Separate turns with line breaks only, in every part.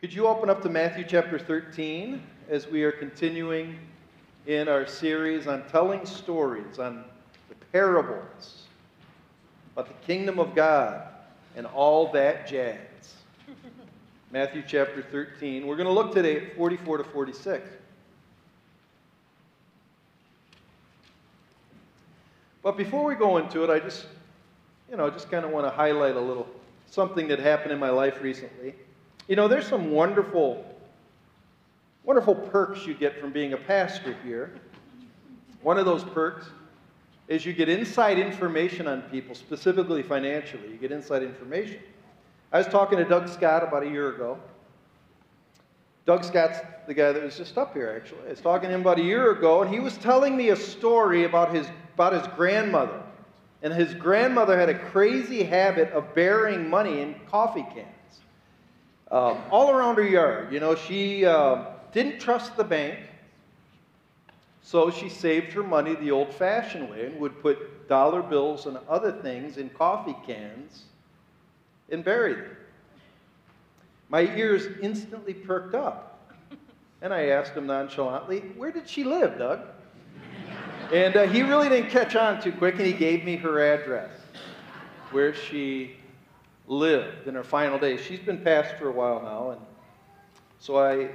Could you open up to Matthew chapter 13 as we are continuing in our series on telling stories, on the parables about the kingdom of God and all that jazz? Matthew chapter 13. We're going to look today at 44 to 46. But before we go into it, I just, you know, just kind of want to highlight a little something that happened in my life recently. You know, there's some wonderful, wonderful perks you get from being a pastor here. One of those perks is you get inside information on people, specifically financially. You get inside information. I was talking to Doug Scott about a year ago. Doug Scott's the guy that was just up here, actually. I was talking to him about a year ago, and he was telling me a story about his, about his grandmother. And his grandmother had a crazy habit of burying money in coffee cans um, all around her yard. You know, she uh, didn't trust the bank, so she saved her money the old fashioned way and would put dollar bills and other things in coffee cans and bury them. My ears instantly perked up. And I asked him nonchalantly, Where did she live, Doug? And uh, he really didn't catch on too quick, and he gave me her address where she lived in her final days. She's been passed for a while now, and so I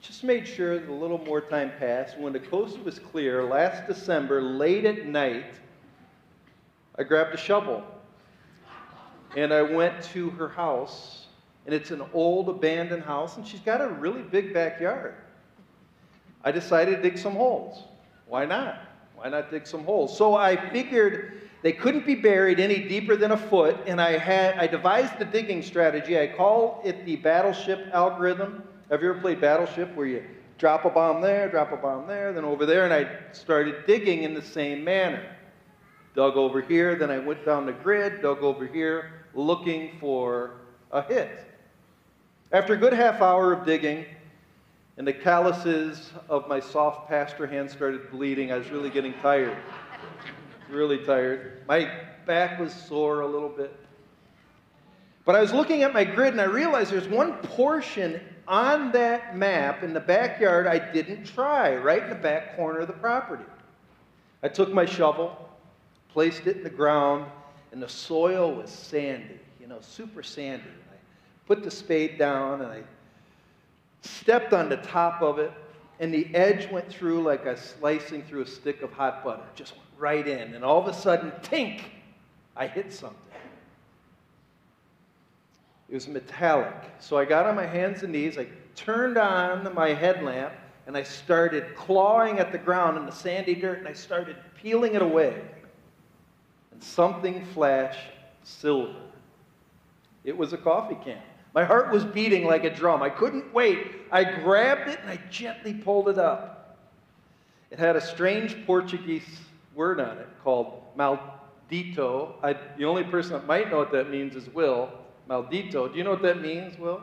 just made sure that a little more time passed. When the coast was clear last December, late at night, I grabbed a shovel and I went to her house, and it's an old abandoned house, and she's got a really big backyard. I decided to dig some holes. Why not? Why not dig some holes? So I figured they couldn't be buried any deeper than a foot, and I, had, I devised a digging strategy. I call it the battleship algorithm. Have you ever played Battleship where you drop a bomb there, drop a bomb there, then over there, and I started digging in the same manner. Dug over here, then I went down the grid, dug over here, looking for a hit. After a good half hour of digging, and the calluses of my soft pastor hands started bleeding, I was really getting tired really tired. My back was sore a little bit. But I was looking at my grid and I realized there's one portion on that map in the backyard I didn't try, right in the back corner of the property. I took my shovel, placed it in the ground, and the soil was sandy, you know, super sandy. I put the spade down and I stepped on the top of it, and the edge went through like a slicing through a stick of hot butter. Just went right in. And all of a sudden, tink, I hit something. It was metallic. So I got on my hands and knees, I turned on my headlamp, and I started clawing at the ground in the sandy dirt, and I started peeling it away. And something flashed silver. It was a coffee can. My heart was beating like a drum. I couldn't wait. I grabbed it and I gently pulled it up. It had a strange Portuguese word on it called maldito. I, the only person that might know what that means is Will. Maldito. Do you know what that means, Will?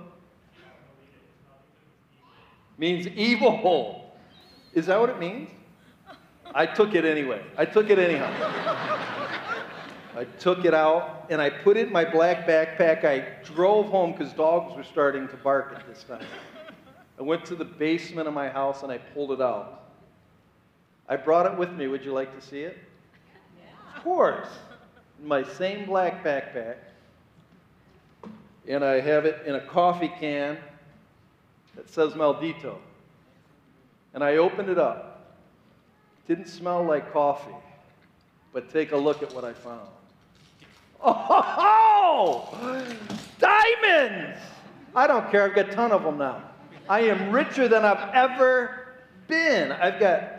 Means evil. Is that what it means? I took it anyway. I took it anyhow. I took it out and I put it in my black backpack. I drove home because dogs were starting to bark at this time. I went to the basement of my house and I pulled it out. I brought it with me. Would you like to see it? Yeah. Of course. My same black backpack. And I have it in a coffee can that says Maldito. And I opened it up. Didn't smell like coffee, but take a look at what I found. Oh, diamonds! I don't care. I've got a ton of them now. I am richer than I've ever been. I've got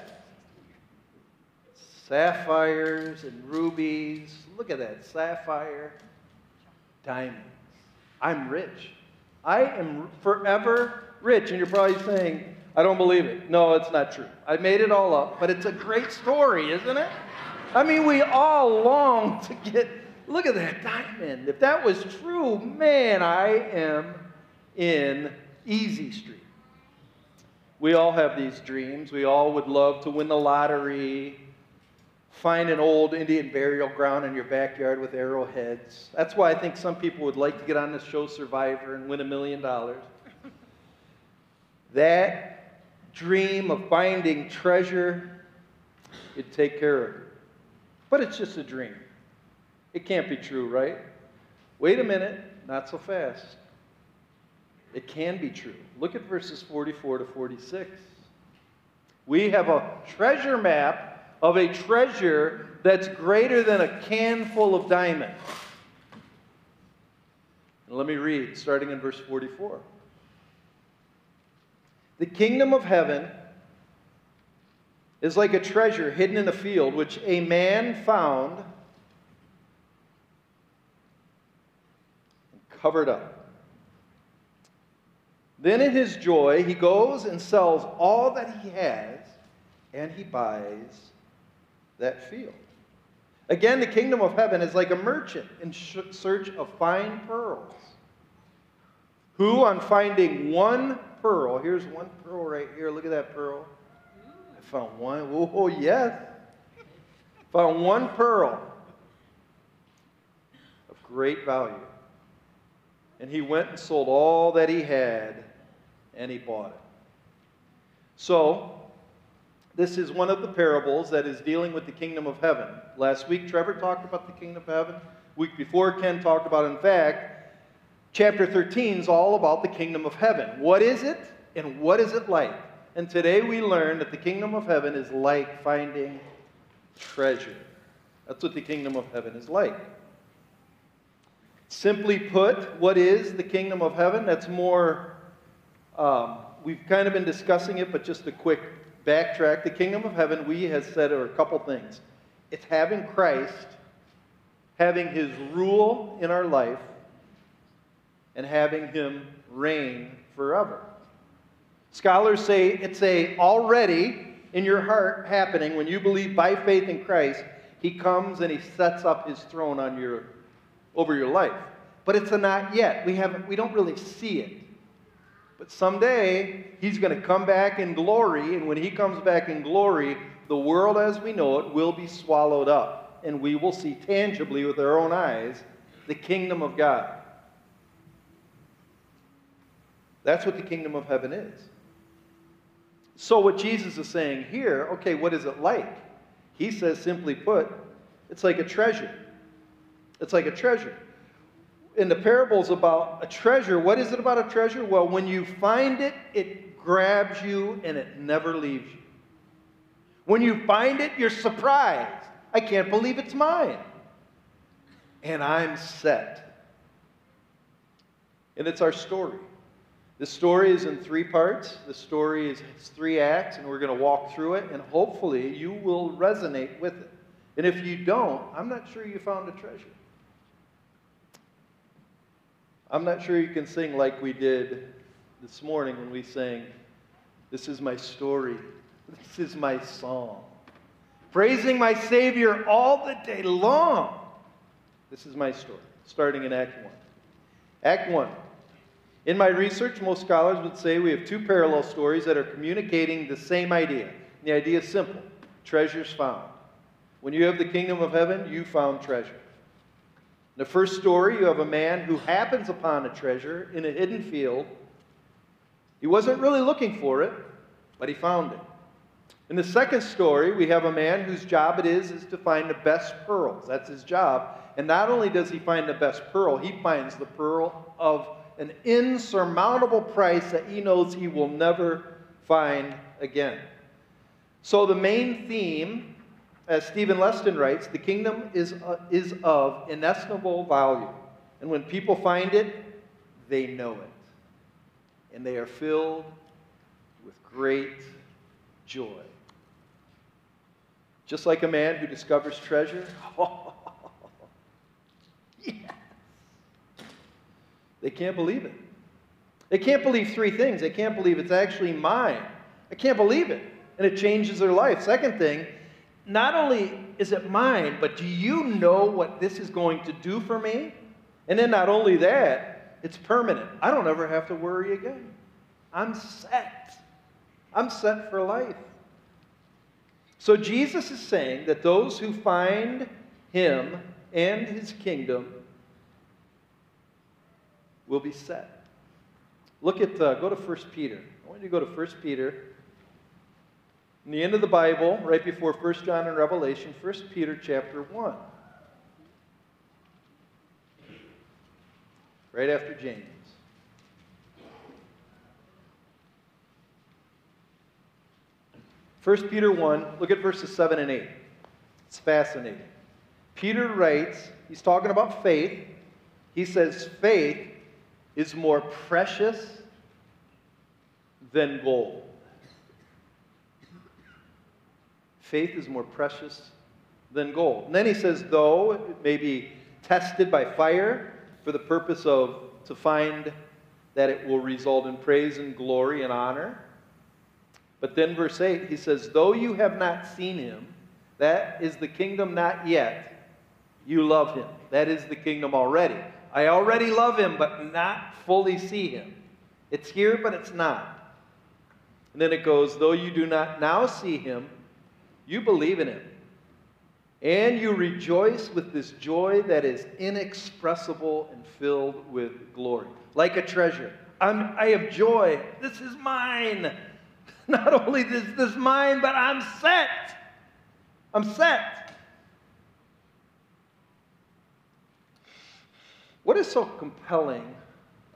sapphires and rubies. Look at that sapphire, diamonds. I'm rich. I am forever rich. And you're probably saying, I don't believe it. No, it's not true. I made it all up, but it's a great story, isn't it? I mean, we all long to get, look at that diamond. If that was true, man, I am in easy street. We all have these dreams. We all would love to win the lottery, find an old Indian burial ground in your backyard with arrowheads. That's why I think some people would like to get on the show Survivor and win a million dollars. that dream of finding treasure, it'd take care of. But it's just a dream. It can't be true, right? Wait a minute, not so fast. It can be true. Look at verses 44 to 46. We have a treasure map of a treasure that's greater than a can full of diamonds. And let me read, starting in verse 44. The kingdom of heaven is like a treasure hidden in a field, which a man found and covered up. Then, in his joy, he goes and sells all that he has and he buys that field. Again, the kingdom of heaven is like a merchant in search of fine pearls, who, on finding one pearl, here's one pearl right here, look at that pearl. I found one. Oh, yes. Found one pearl of great value. And he went and sold all that he had and he bought it. So, this is one of the parables that is dealing with the kingdom of heaven. Last week, Trevor talked about the kingdom of heaven. Week before, Ken talked about, in fact, chapter 13 is all about the kingdom of heaven. What is it, and what is it like? And today we learn that the kingdom of heaven is like finding treasure. That's what the kingdom of heaven is like. Simply put, what is the kingdom of heaven? That's more um, we've kind of been discussing it, but just a quick backtrack. The kingdom of heaven, we have said, are a couple things. It's having Christ, having his rule in our life, and having him reign forever. Scholars say it's a already in your heart happening when you believe by faith in Christ, he comes and he sets up his throne on your over your life. But it's a not yet. We haven't we don't really see it. But someday, he's going to come back in glory, and when he comes back in glory, the world as we know it will be swallowed up, and we will see tangibly with our own eyes the kingdom of God. That's what the kingdom of heaven is. So, what Jesus is saying here, okay, what is it like? He says, simply put, it's like a treasure. It's like a treasure in the parables about a treasure, what is it about a treasure? Well, when you find it, it grabs you and it never leaves you. When you find it, you're surprised. I can't believe it's mine. And I'm set. And it's our story. The story is in three parts. The story is three acts, and we're going to walk through it, and hopefully you will resonate with it. And if you don't, I'm not sure you found a treasure. I'm not sure you can sing like we did this morning when we sang, This is my story, this is my song. Praising my Savior all the day long. This is my story, starting in Act 1. Act 1. In my research, most scholars would say we have two parallel stories that are communicating the same idea. the idea is simple treasures found. When you have the kingdom of heaven, you found treasure. In the first story, you have a man who happens upon a treasure in a hidden field. He wasn't really looking for it, but he found it. In the second story, we have a man whose job it is is to find the best pearls. That's his job. And not only does he find the best pearl, he finds the pearl of an insurmountable price that he knows he will never find again. So the main theme as Stephen Leston writes, the kingdom is, uh, is of inestimable value. And when people find it, they know it. And they are filled with great joy. Just like a man who discovers treasure. Yes. They can't believe it. They can't believe three things. They can't believe it's actually mine. I can't believe it. And it changes their life. Second thing, not only is it mine, but do you know what this is going to do for me? And then not only that, it's permanent. I don't ever have to worry again. I'm set. I'm set for life. So Jesus is saying that those who find him and his kingdom will be set. Look at, uh, go to 1 Peter. I want you to go to 1 Peter. In the end of the Bible, right before 1 John and Revelation, 1 Peter chapter 1. Right after James. 1 Peter 1, look at verses 7 and 8. It's fascinating. Peter writes, he's talking about faith. He says, faith is more precious than gold. Faith is more precious than gold. And then he says, though it may be tested by fire for the purpose of to find that it will result in praise and glory and honor. But then, verse 8, he says, Though you have not seen him, that is the kingdom not yet, you love him. That is the kingdom already. I already love him, but not fully see him. It's here, but it's not. And then it goes, Though you do not now see him, you believe in him. And you rejoice with this joy that is inexpressible and filled with glory. Like a treasure. I'm, I have joy. This is mine. Not only this is this mine, but I'm set. I'm set. What is so compelling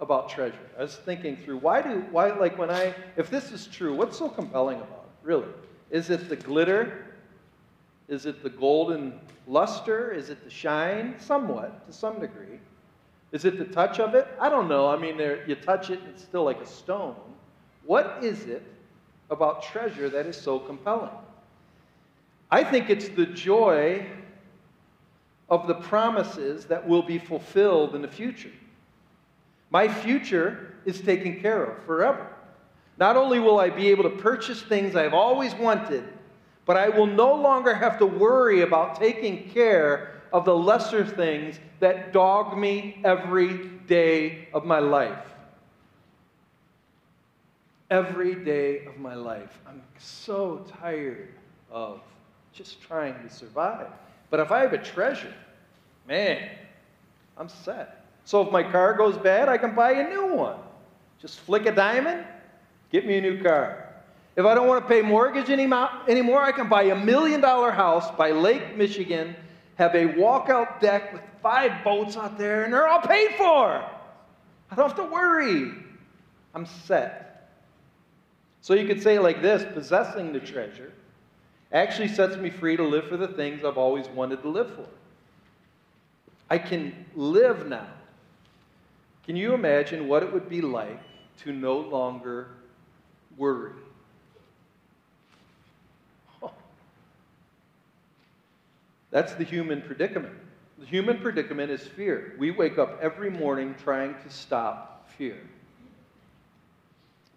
about treasure? I was thinking through why do why like when I if this is true, what's so compelling about it? Really? Is it the glitter? Is it the golden luster? Is it the shine? Somewhat, to some degree. Is it the touch of it? I don't know. I mean, there, you touch it, it's still like a stone. What is it about treasure that is so compelling? I think it's the joy of the promises that will be fulfilled in the future. My future is taken care of forever. Not only will I be able to purchase things I've always wanted, but I will no longer have to worry about taking care of the lesser things that dog me every day of my life every day of my life. I'm so tired of just trying to survive. But if I have a treasure, man, I'm set. So if my car goes bad, I can buy a new one. Just flick a diamond, get me a new car. If I don't want to pay mortgage anymore, I can buy a million dollar house by Lake Michigan, have a walkout deck with five boats out there, and they're all paid for. I don't have to worry. I'm set. So you could say like this possessing the treasure actually sets me free to live for the things I've always wanted to live for. I can live now. Can you imagine what it would be like to no longer worry? That's the human predicament. The human predicament is fear. We wake up every morning trying to stop fear.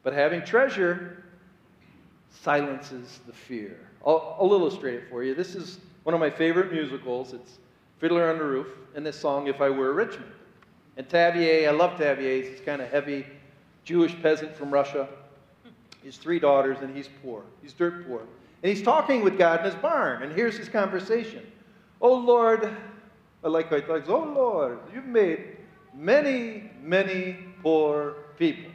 But having treasure silences the fear. I'll, I'll, illustrate it for you. This is one of my favorite musicals. It's Fiddler on the Roof, and this song, If I Were a Rich Man. And Tevye, I love Tevye. He's kind of heavy Jewish peasant from Russia. His three daughters, and he's poor. He's dirt poor. And he's talking with God in his barn, and here's his conversation. Oh Lord, I like how he talks, oh Lord, you've made many, many poor people.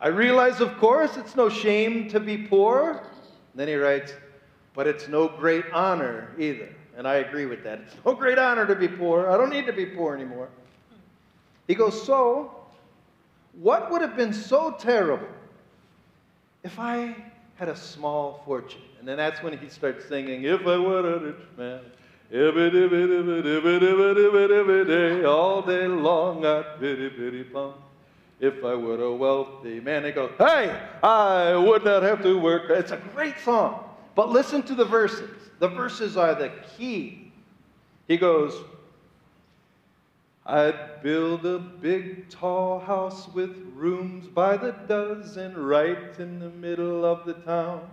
I realize, of course, it's no shame to be poor. Then he writes, but it's no great honor either. And I agree with that. It's no great honor to be poor. I don't need to be poor anymore. He goes, So, what would have been so terrible if I had a small fortune? And then that's when he starts singing, If I were a rich man, all day long I'd be pity, pity, pum if I were a wealthy man. He goes, Hey, I would not have to work. It's a great song. But listen to the verses. The verses are the key. He goes, I'd build a big tall house with rooms by the dozen right in the middle of the town.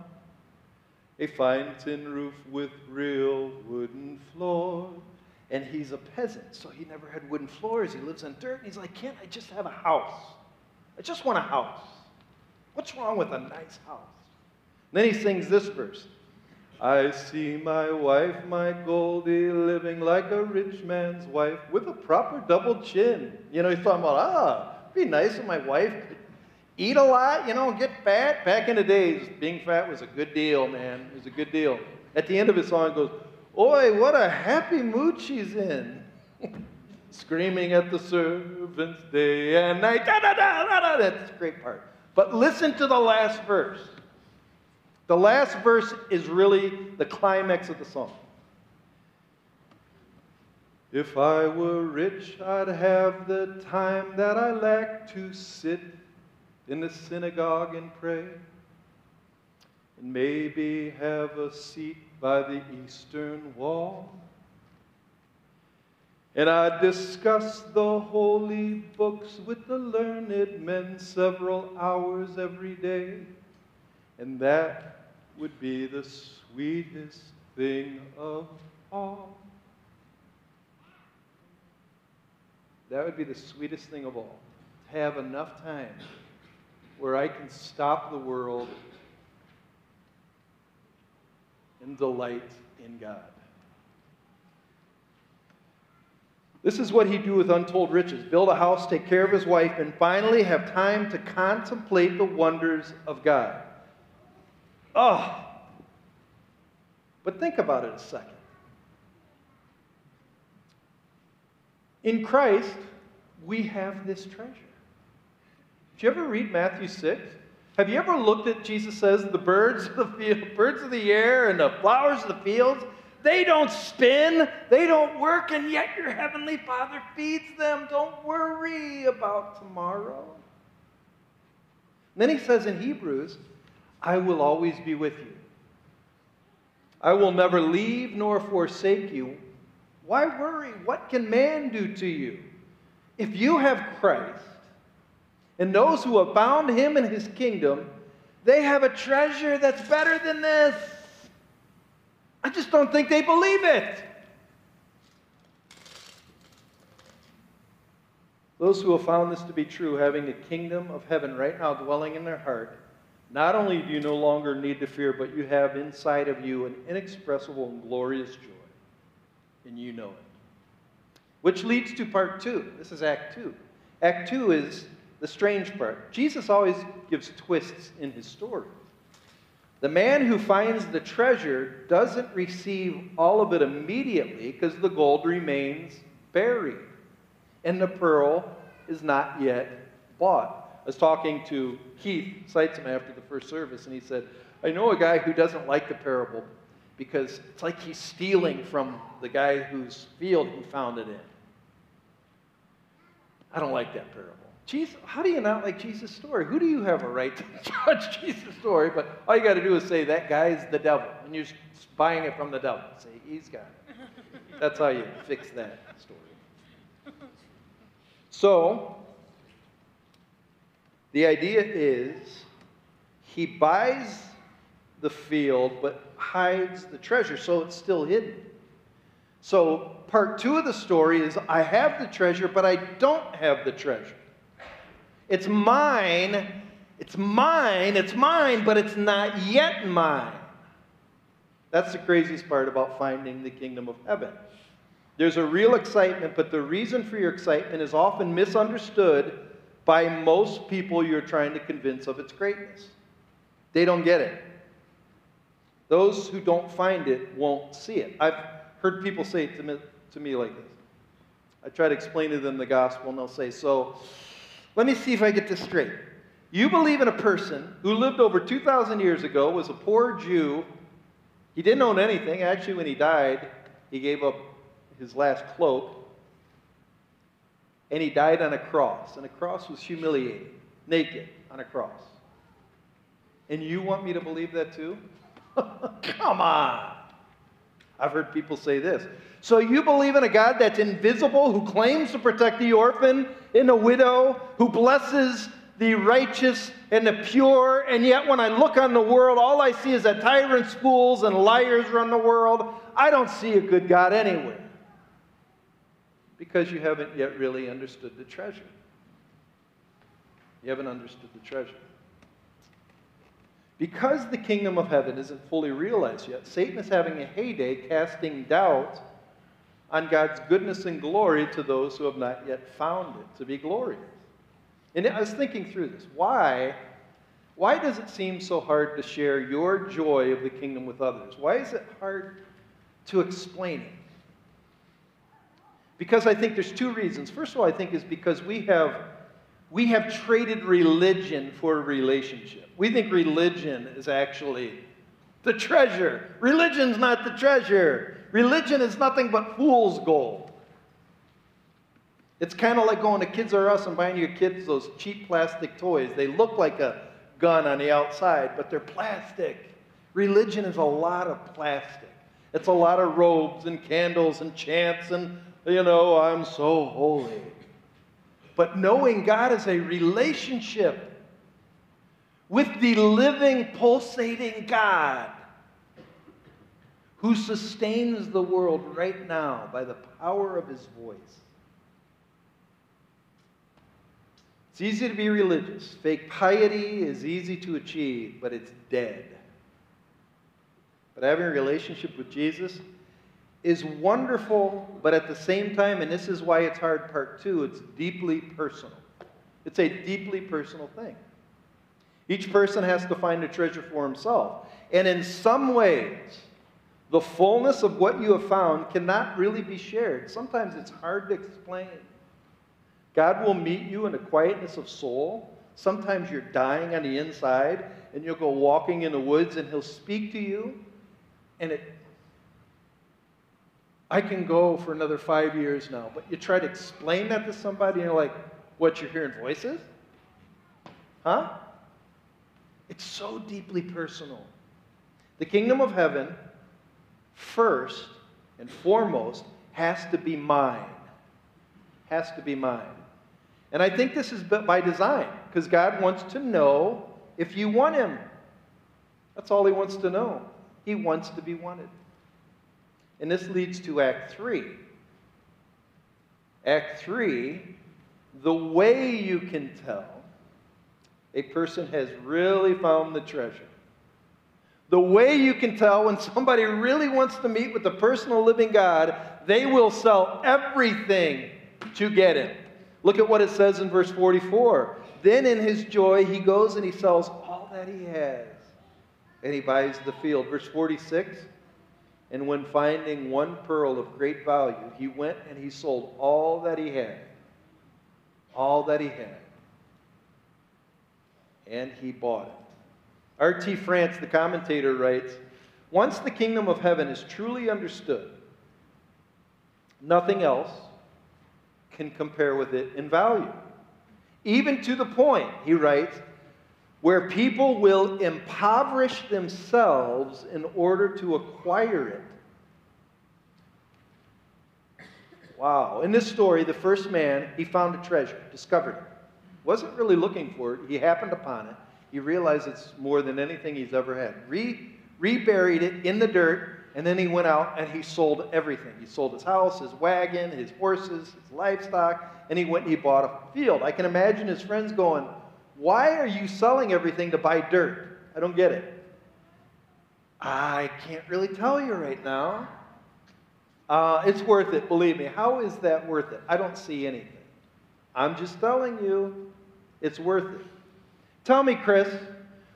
A fine tin roof with real wooden floors. And he's a peasant, so he never had wooden floors. He lives on dirt. And he's like, Can't I just have a house? I just want a house. What's wrong with a nice house? And then he sings this verse I see my wife, my Goldie, living like a rich man's wife with a proper double chin. You know, he's talking about, ah, be nice if my wife could eat a lot, you know, get fat. Back in the days, being fat was a good deal, man. It was a good deal. At the end of his song, it goes, Oi, what a happy mood she's in. Screaming at the servants day and night. Da, da, da, da, da. That's a great part. But listen to the last verse. The last verse is really the climax of the song. If I were rich, I'd have the time that I lack to sit in the synagogue and pray, and maybe have a seat by the eastern wall. And I'd discuss the holy books with the learned men several hours every day, and that would be the sweetest thing of all. That would be the sweetest thing of all. To have enough time where I can stop the world and delight in God. This is what he'd do with untold riches build a house, take care of his wife, and finally have time to contemplate the wonders of God. Oh! But think about it a second. In Christ, we have this treasure. Did you ever read Matthew 6? Have you ever looked at Jesus says the birds of the field, birds of the air and the flowers of the fields, they don't spin, they don't work, and yet your heavenly Father feeds them. Don't worry about tomorrow. And then he says in Hebrews, I will always be with you. I will never leave nor forsake you. Why worry? What can man do to you? If you have Christ and those who have found him in his kingdom, they have a treasure that's better than this. I just don't think they believe it. Those who have found this to be true, having the kingdom of heaven right now dwelling in their heart, not only do you no longer need to fear, but you have inside of you an inexpressible and glorious joy and you know it. Which leads to part two. This is Act two. Act two is the strange part. Jesus always gives twists in his story. The man who finds the treasure doesn't receive all of it immediately because the gold remains buried and the pearl is not yet bought. Was talking to Keith Seitzman after the first service, and he said, I know a guy who doesn't like the parable because it's like he's stealing from the guy whose field he found it in. I don't like that parable. Jesus, how do you not like Jesus' story? Who do you have a right to judge Jesus' story? But all you got to do is say that guy's the devil, and you're buying it from the devil. Say he's got it. That's how you fix that story. So, the idea is he buys the field, but hides the treasure, so it's still hidden. So, part two of the story is I have the treasure, but I don't have the treasure. It's mine, it's mine, it's mine, but it's not yet mine. That's the craziest part about finding the kingdom of heaven. There's a real excitement, but the reason for your excitement is often misunderstood by most people you're trying to convince of its greatness. They don't get it. Those who don't find it won't see it. I've heard people say to me, to me like this. I try to explain to them the gospel, and they'll say, So, let me see if I get this straight. You believe in a person who lived over 2,000 years ago, was a poor Jew. He didn't own anything. Actually, when he died, he gave up his last cloak. And he died on a cross. And a cross was humiliating, naked on a cross. And you want me to believe that too? Come on. I've heard people say this. So you believe in a God that's invisible, who claims to protect the orphan and the widow, who blesses the righteous and the pure, and yet when I look on the world, all I see is that tyrants, fools, and liars run the world. I don't see a good God anywhere. Because you haven't yet really understood the treasure. You haven't understood the treasure. Because the kingdom of heaven isn't fully realized yet, Satan is having a heyday casting doubt on God's goodness and glory to those who have not yet found it to be glorious. And I was thinking through this. Why? Why does it seem so hard to share your joy of the kingdom with others? Why is it hard to explain it? Because I think there's two reasons. First of all, I think is because we have we have traded religion for a relationship. We think religion is actually the treasure. Religion's not the treasure. Religion is nothing but fool's gold. It's kind of like going to Kids R Us and buying your kids those cheap plastic toys. They look like a gun on the outside, but they're plastic. Religion is a lot of plastic. It's a lot of robes and candles and chants and, you know, I'm so holy. But knowing God is a relationship with the living, pulsating God who sustains the world right now by the power of his voice. It's easy to be religious. Fake piety is easy to achieve, but it's dead. But having a relationship with Jesus is wonderful, but at the same time, and this is why it's hard, part two, it's deeply personal. It's a deeply personal thing. Each person has to find a treasure for himself. And in some ways, the fullness of what you have found cannot really be shared. Sometimes it's hard to explain. God will meet you in a quietness of soul. Sometimes you're dying on the inside, and you'll go walking in the woods, and He'll speak to you, and it. I can go for another five years now, but you try to explain that to somebody, and you're like, "What? You're hearing voices? Huh?" It's so deeply personal. The kingdom of heaven, first and foremost, has to be mine. Has to be mine. And I think this is by design, because God wants to know if you want Him. That's all He wants to know. He wants to be wanted. And this leads to Act 3. Act 3 the way you can tell a person has really found the treasure. The way you can tell when somebody really wants to meet with the personal living God, they will sell everything to get him. Look at what it says in verse 44. Then in his joy, he goes and he sells all that he has, and he buys the field. Verse 46 And when finding one pearl of great value, he went and he sold all that he had. All that he had. And he bought it. R.T. France, the commentator, writes Once the kingdom of heaven is truly understood, nothing else can compare with it in value. Even to the point, he writes, where people will impoverish themselves in order to acquire it. Wow. In this story, the first man, he found a treasure, discovered it. Wasn't really looking for it. He happened upon it. He realized it's more than anything he's ever had. Re- reburied it in the dirt, and then he went out and he sold everything. He sold his house, his wagon, his horses, his livestock, and he went and he bought a field. I can imagine his friends going, Why are you selling everything to buy dirt? I don't get it. I can't really tell you right now. Uh, it's worth it, believe me. How is that worth it? I don't see anything. I'm just telling you, it's worth it. Tell me, Chris,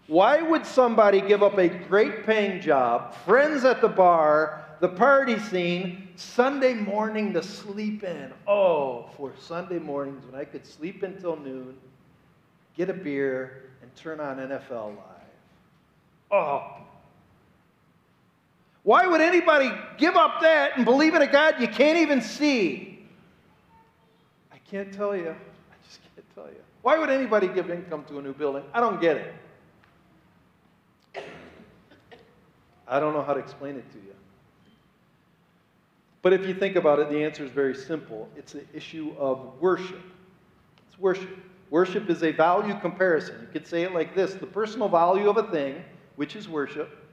why would somebody give up a great paying job, friends at the bar, the party scene, Sunday morning to sleep in? Oh, for Sunday mornings when I could sleep until noon, get a beer, and turn on NFL Live. Oh. Why would anybody give up that and believe in a God you can't even see? I can't tell you. I just can't tell you. Why would anybody give income to a new building? I don't get it. I don't know how to explain it to you. But if you think about it, the answer is very simple. It's an issue of worship. It's worship. Worship is a value comparison. You could say it like this the personal value of a thing, which is worship,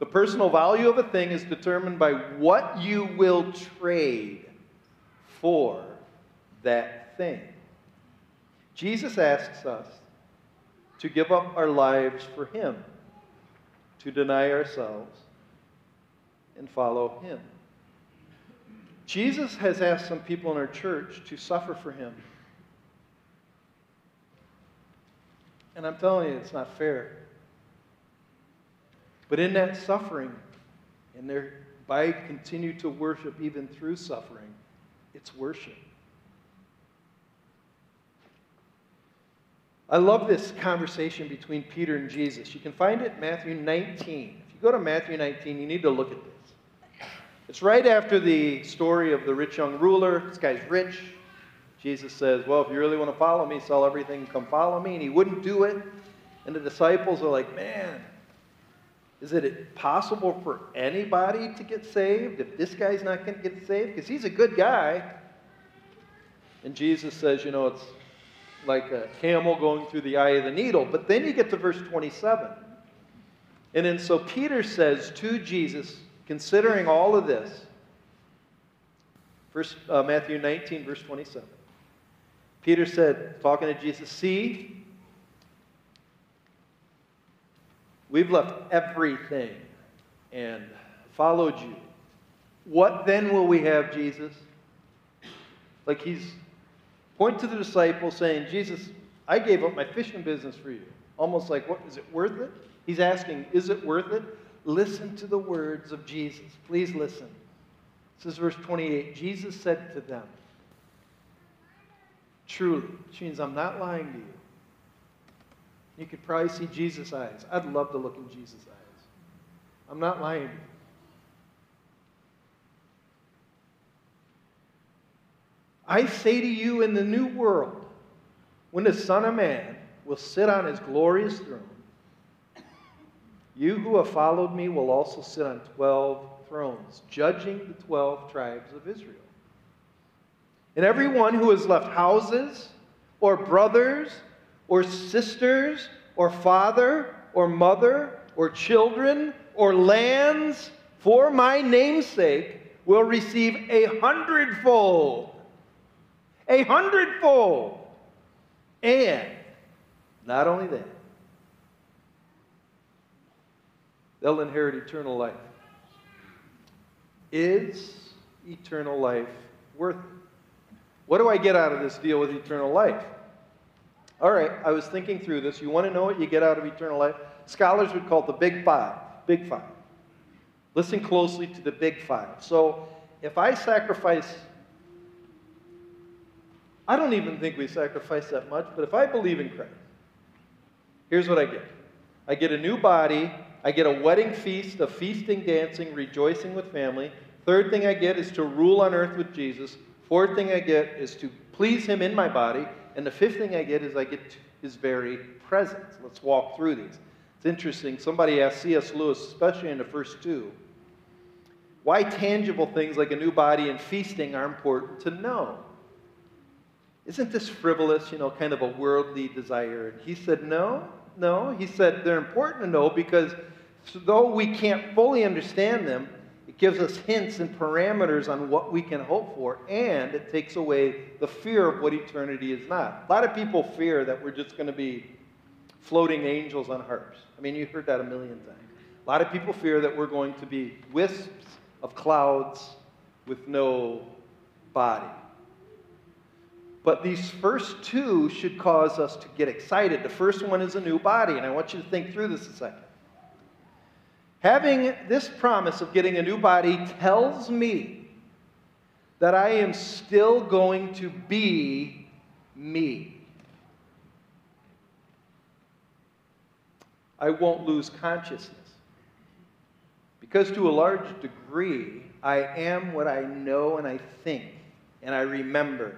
the personal value of a thing is determined by what you will trade for that thing. Jesus asks us to give up our lives for Him to deny ourselves and follow Him. Jesus has asked some people in our church to suffer for Him. And I'm telling you, it's not fair. But in that suffering, and there, by continue to worship even through suffering, it's worship. I love this conversation between Peter and Jesus. You can find it in Matthew 19. If you go to Matthew 19, you need to look at this. It's right after the story of the rich young ruler. This guy's rich. Jesus says, Well, if you really want to follow me, sell everything, come follow me. And he wouldn't do it. And the disciples are like, Man, is it possible for anybody to get saved if this guy's not going to get saved? Because he's a good guy. And Jesus says, You know, it's like a camel going through the eye of the needle. But then you get to verse 27. And then so Peter says to Jesus, considering all of this, First, uh, Matthew 19, verse 27. Peter said, talking to Jesus, See, we've left everything and followed you. What then will we have, Jesus? Like he's point to the disciples saying, Jesus, I gave up my fishing business for you. Almost like, what is it worth it? He's asking, is it worth it? Listen to the words of Jesus. Please listen. This is verse 28. Jesus said to them, Truly, which means I'm not lying to you. You could probably see Jesus' eyes. I'd love to look in Jesus' eyes. I'm not lying to you. I say to you, in the new world, when the Son of Man will sit on his glorious throne, you who have followed me will also sit on 12 thrones, judging the 12 tribes of Israel. And everyone who has left houses, or brothers, or sisters, or father, or mother, or children, or lands for my namesake will receive a hundredfold a hundredfold. And not only that, they'll inherit eternal life. Is eternal life worth it? What do I get out of this deal with eternal life? All right, I was thinking through this. You want to know what you get out of eternal life? Scholars would call it the big five. Big five. Listen closely to the big five. So, if I sacrifice I don't even think we sacrifice that much, but if I believe in Christ, here's what I get I get a new body, I get a wedding feast of feasting, dancing, rejoicing with family. Third thing I get is to rule on earth with Jesus. Fourth thing I get is to please Him in my body. And the fifth thing I get is I get His very presence. Let's walk through these. It's interesting. Somebody asked C.S. Lewis, especially in the first two, why tangible things like a new body and feasting are important to know. Isn't this frivolous, you know, kind of a worldly desire? And he said, No, no. He said, They're important to know because though we can't fully understand them, it gives us hints and parameters on what we can hope for, and it takes away the fear of what eternity is not. A lot of people fear that we're just going to be floating angels on harps. I mean, you've heard that a million times. A lot of people fear that we're going to be wisps of clouds with no body. But these first two should cause us to get excited. The first one is a new body, and I want you to think through this a second. Having this promise of getting a new body tells me that I am still going to be me. I won't lose consciousness. Because to a large degree, I am what I know and I think and I remember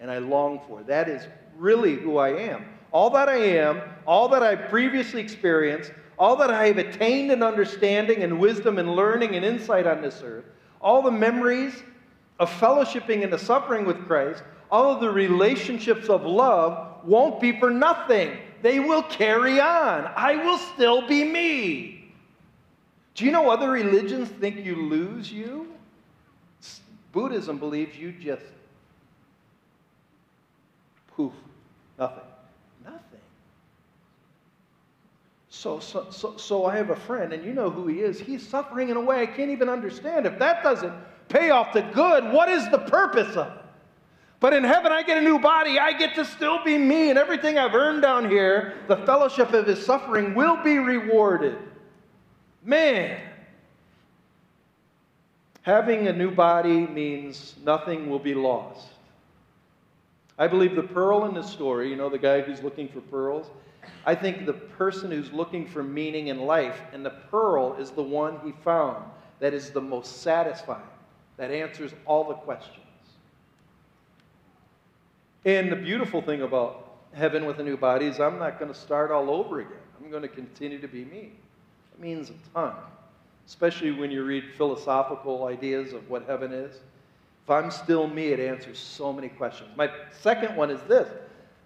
and I long for. That is really who I am. All that I am, all that I've previously experienced, all that I have attained in understanding and wisdom and learning and insight on this earth, all the memories of fellowshipping and the suffering with Christ, all of the relationships of love won't be for nothing. They will carry on. I will still be me. Do you know other religions think you lose you? Buddhism believes you just Poof, nothing. So, so, so, so I have a friend, and you know who he is. He's suffering in a way I can't even understand. If that doesn't pay off the good, what is the purpose of it? But in heaven, I get a new body. I get to still be me, and everything I've earned down here, the fellowship of his suffering, will be rewarded. Man, having a new body means nothing will be lost. I believe the pearl in the story, you know, the guy who's looking for pearls, I think the person who's looking for meaning in life, and the pearl is the one he found that is the most satisfying, that answers all the questions. And the beautiful thing about heaven with a new body is I'm not going to start all over again. I'm going to continue to be me. It means a ton, especially when you read philosophical ideas of what heaven is. If I'm still me, it answers so many questions. My second one is this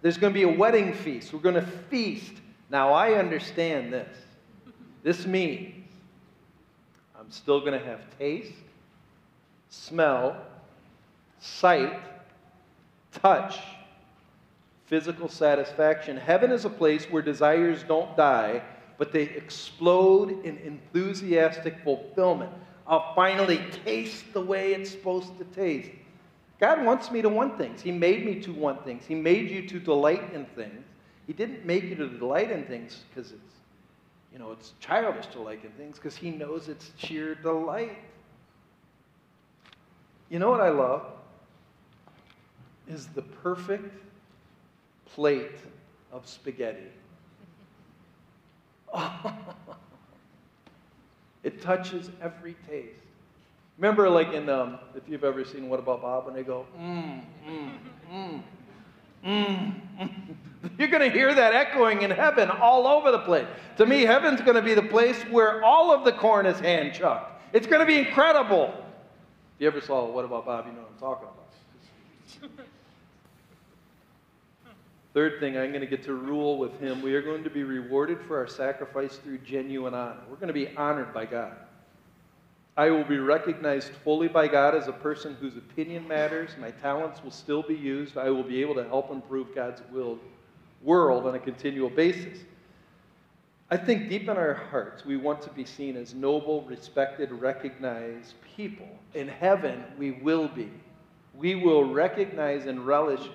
there's going to be a wedding feast. We're going to feast. Now, I understand this. This means I'm still going to have taste, smell, sight, touch, physical satisfaction. Heaven is a place where desires don't die, but they explode in enthusiastic fulfillment. I'll finally taste the way it's supposed to taste. God wants me to want things. He made me to want things. He made you to delight in things. He didn't make you to delight in things because it's, you know, it's childish to like in things because he knows it's sheer delight. You know what I love? Is the perfect plate of spaghetti. it touches every taste. Remember, like in, um, if you've ever seen What About Bob, when they go, mmm, mmm, mmm, mmm. You're going to hear that echoing in heaven all over the place. To me, heaven's going to be the place where all of the corn is hand chucked. It's going to be incredible. If you ever saw What About Bob, you know what I'm talking about. Third thing, I'm going to get to rule with him. We are going to be rewarded for our sacrifice through genuine honor. We're going to be honored by God. I will be recognized fully by God as a person whose opinion matters. My talents will still be used. I will be able to help improve God's will, world on a continual basis. I think deep in our hearts, we want to be seen as noble, respected, recognized people. In heaven, we will be. We will recognize and relish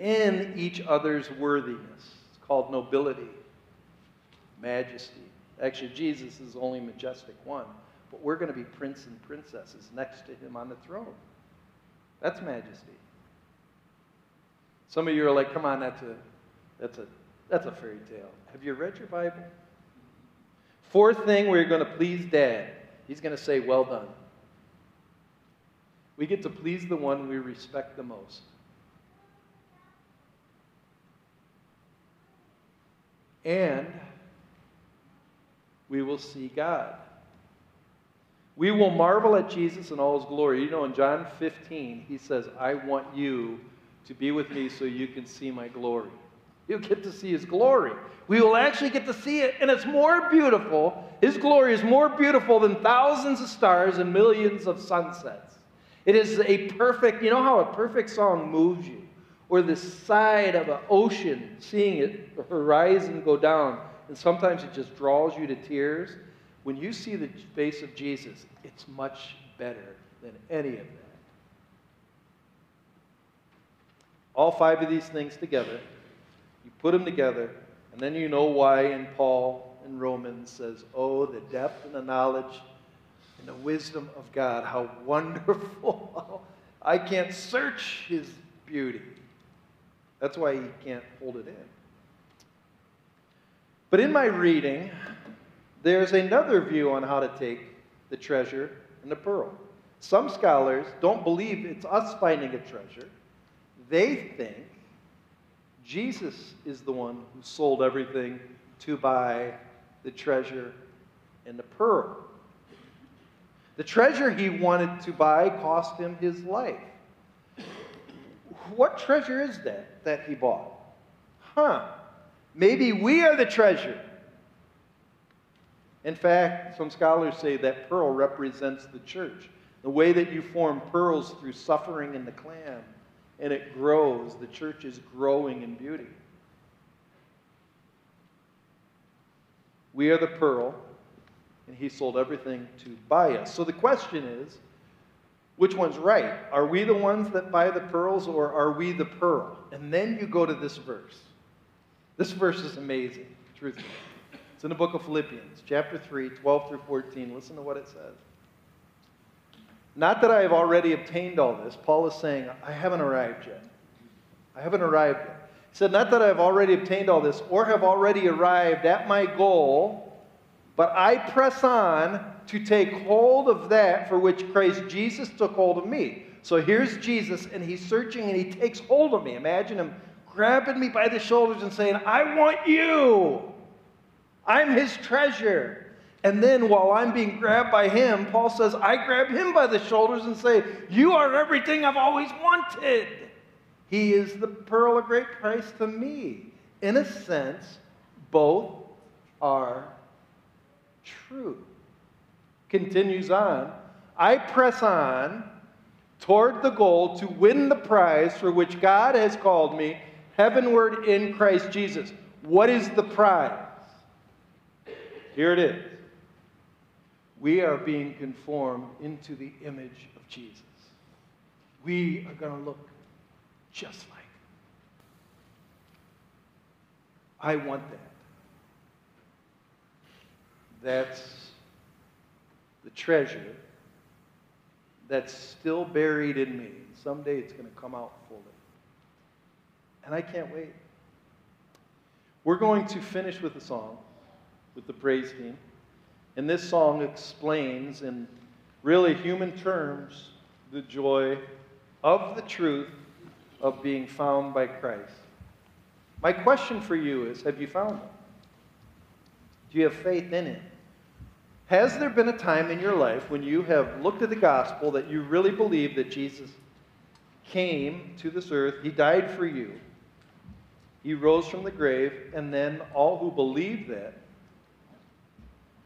in each other's worthiness. It's called nobility, majesty. Actually, Jesus is the only majestic one but we're going to be prince and princesses next to him on the throne. That's majesty. Some of you are like, come on, that's a, that's a, that's a fairy tale. Have you read your Bible? Fourth thing, we're going to please dad. He's going to say, well done. We get to please the one we respect the most. And we will see God. We will marvel at Jesus in all his glory. You know, in John 15, he says, I want you to be with me so you can see my glory. You'll get to see his glory. We will actually get to see it, and it's more beautiful. His glory is more beautiful than thousands of stars and millions of sunsets. It is a perfect, you know how a perfect song moves you? Or the side of an ocean, seeing it, the horizon go down, and sometimes it just draws you to tears. When you see the face of Jesus, it's much better than any of that. All five of these things together, you put them together, and then you know why in Paul in Romans says, Oh, the depth and the knowledge and the wisdom of God, how wonderful. I can't search his beauty. That's why he can't hold it in. But in my reading, there's another view on how to take the treasure and the pearl. Some scholars don't believe it's us finding a treasure. They think Jesus is the one who sold everything to buy the treasure and the pearl. The treasure he wanted to buy cost him his life. What treasure is that that he bought? Huh. Maybe we are the treasure in fact, some scholars say that pearl represents the church. The way that you form pearls through suffering in the clam, and it grows. The church is growing in beauty. We are the pearl, and he sold everything to buy us. So the question is Which one's right? Are we the ones that buy the pearls or are we the pearl? And then you go to this verse. This verse is amazing, truthfully. It's in the book of Philippians, chapter 3, 12 through 14. Listen to what it says. Not that I have already obtained all this. Paul is saying, I haven't arrived yet. I haven't arrived yet. He said, Not that I have already obtained all this or have already arrived at my goal, but I press on to take hold of that for which Christ Jesus took hold of me. So here's Jesus, and he's searching and he takes hold of me. Imagine him grabbing me by the shoulders and saying, I want you. I'm his treasure. And then while I'm being grabbed by him, Paul says, I grab him by the shoulders and say, You are everything I've always wanted. He is the pearl of great price to me. In a sense, both are true. Continues on, I press on toward the goal to win the prize for which God has called me heavenward in Christ Jesus. What is the prize? Here it is. We are being conformed into the image of Jesus. We are going to look just like. I want that. That's the treasure that's still buried in me. Someday it's going to come out fully. And I can't wait. We're going to finish with a song with the praise team. And this song explains, in really human terms, the joy of the truth of being found by Christ. My question for you is Have you found Him? Do you have faith in Him? Has there been a time in your life when you have looked at the gospel that you really believe that Jesus came to this earth, He died for you, He rose from the grave, and then all who believe that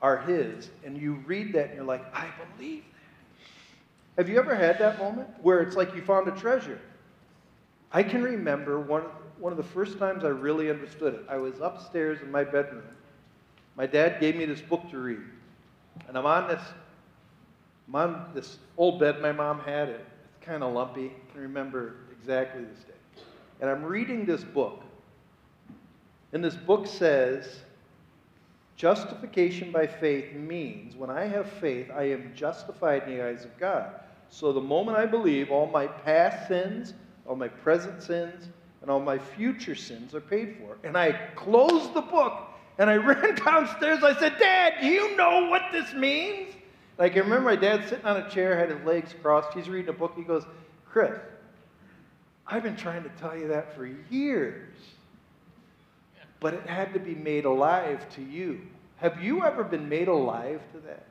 are His, and you read that and you're like, I believe that. Have you ever had that moment where it's like you found a treasure? I can remember one, one of the first times I really understood it. I was upstairs in my bedroom. My dad gave me this book to read. And I'm on this, I'm on this old bed my mom had. It. It's kind of lumpy. I can remember exactly this day. And I'm reading this book. And this book says, Justification by faith means when I have faith, I am justified in the eyes of God. So the moment I believe, all my past sins, all my present sins, and all my future sins are paid for. And I closed the book and I ran downstairs. I said, Dad, do you know what this means? Like, I remember my dad sitting on a chair, had his legs crossed. He's reading a book. He goes, Chris, I've been trying to tell you that for years but it had to be made alive to you. Have you ever been made alive to that?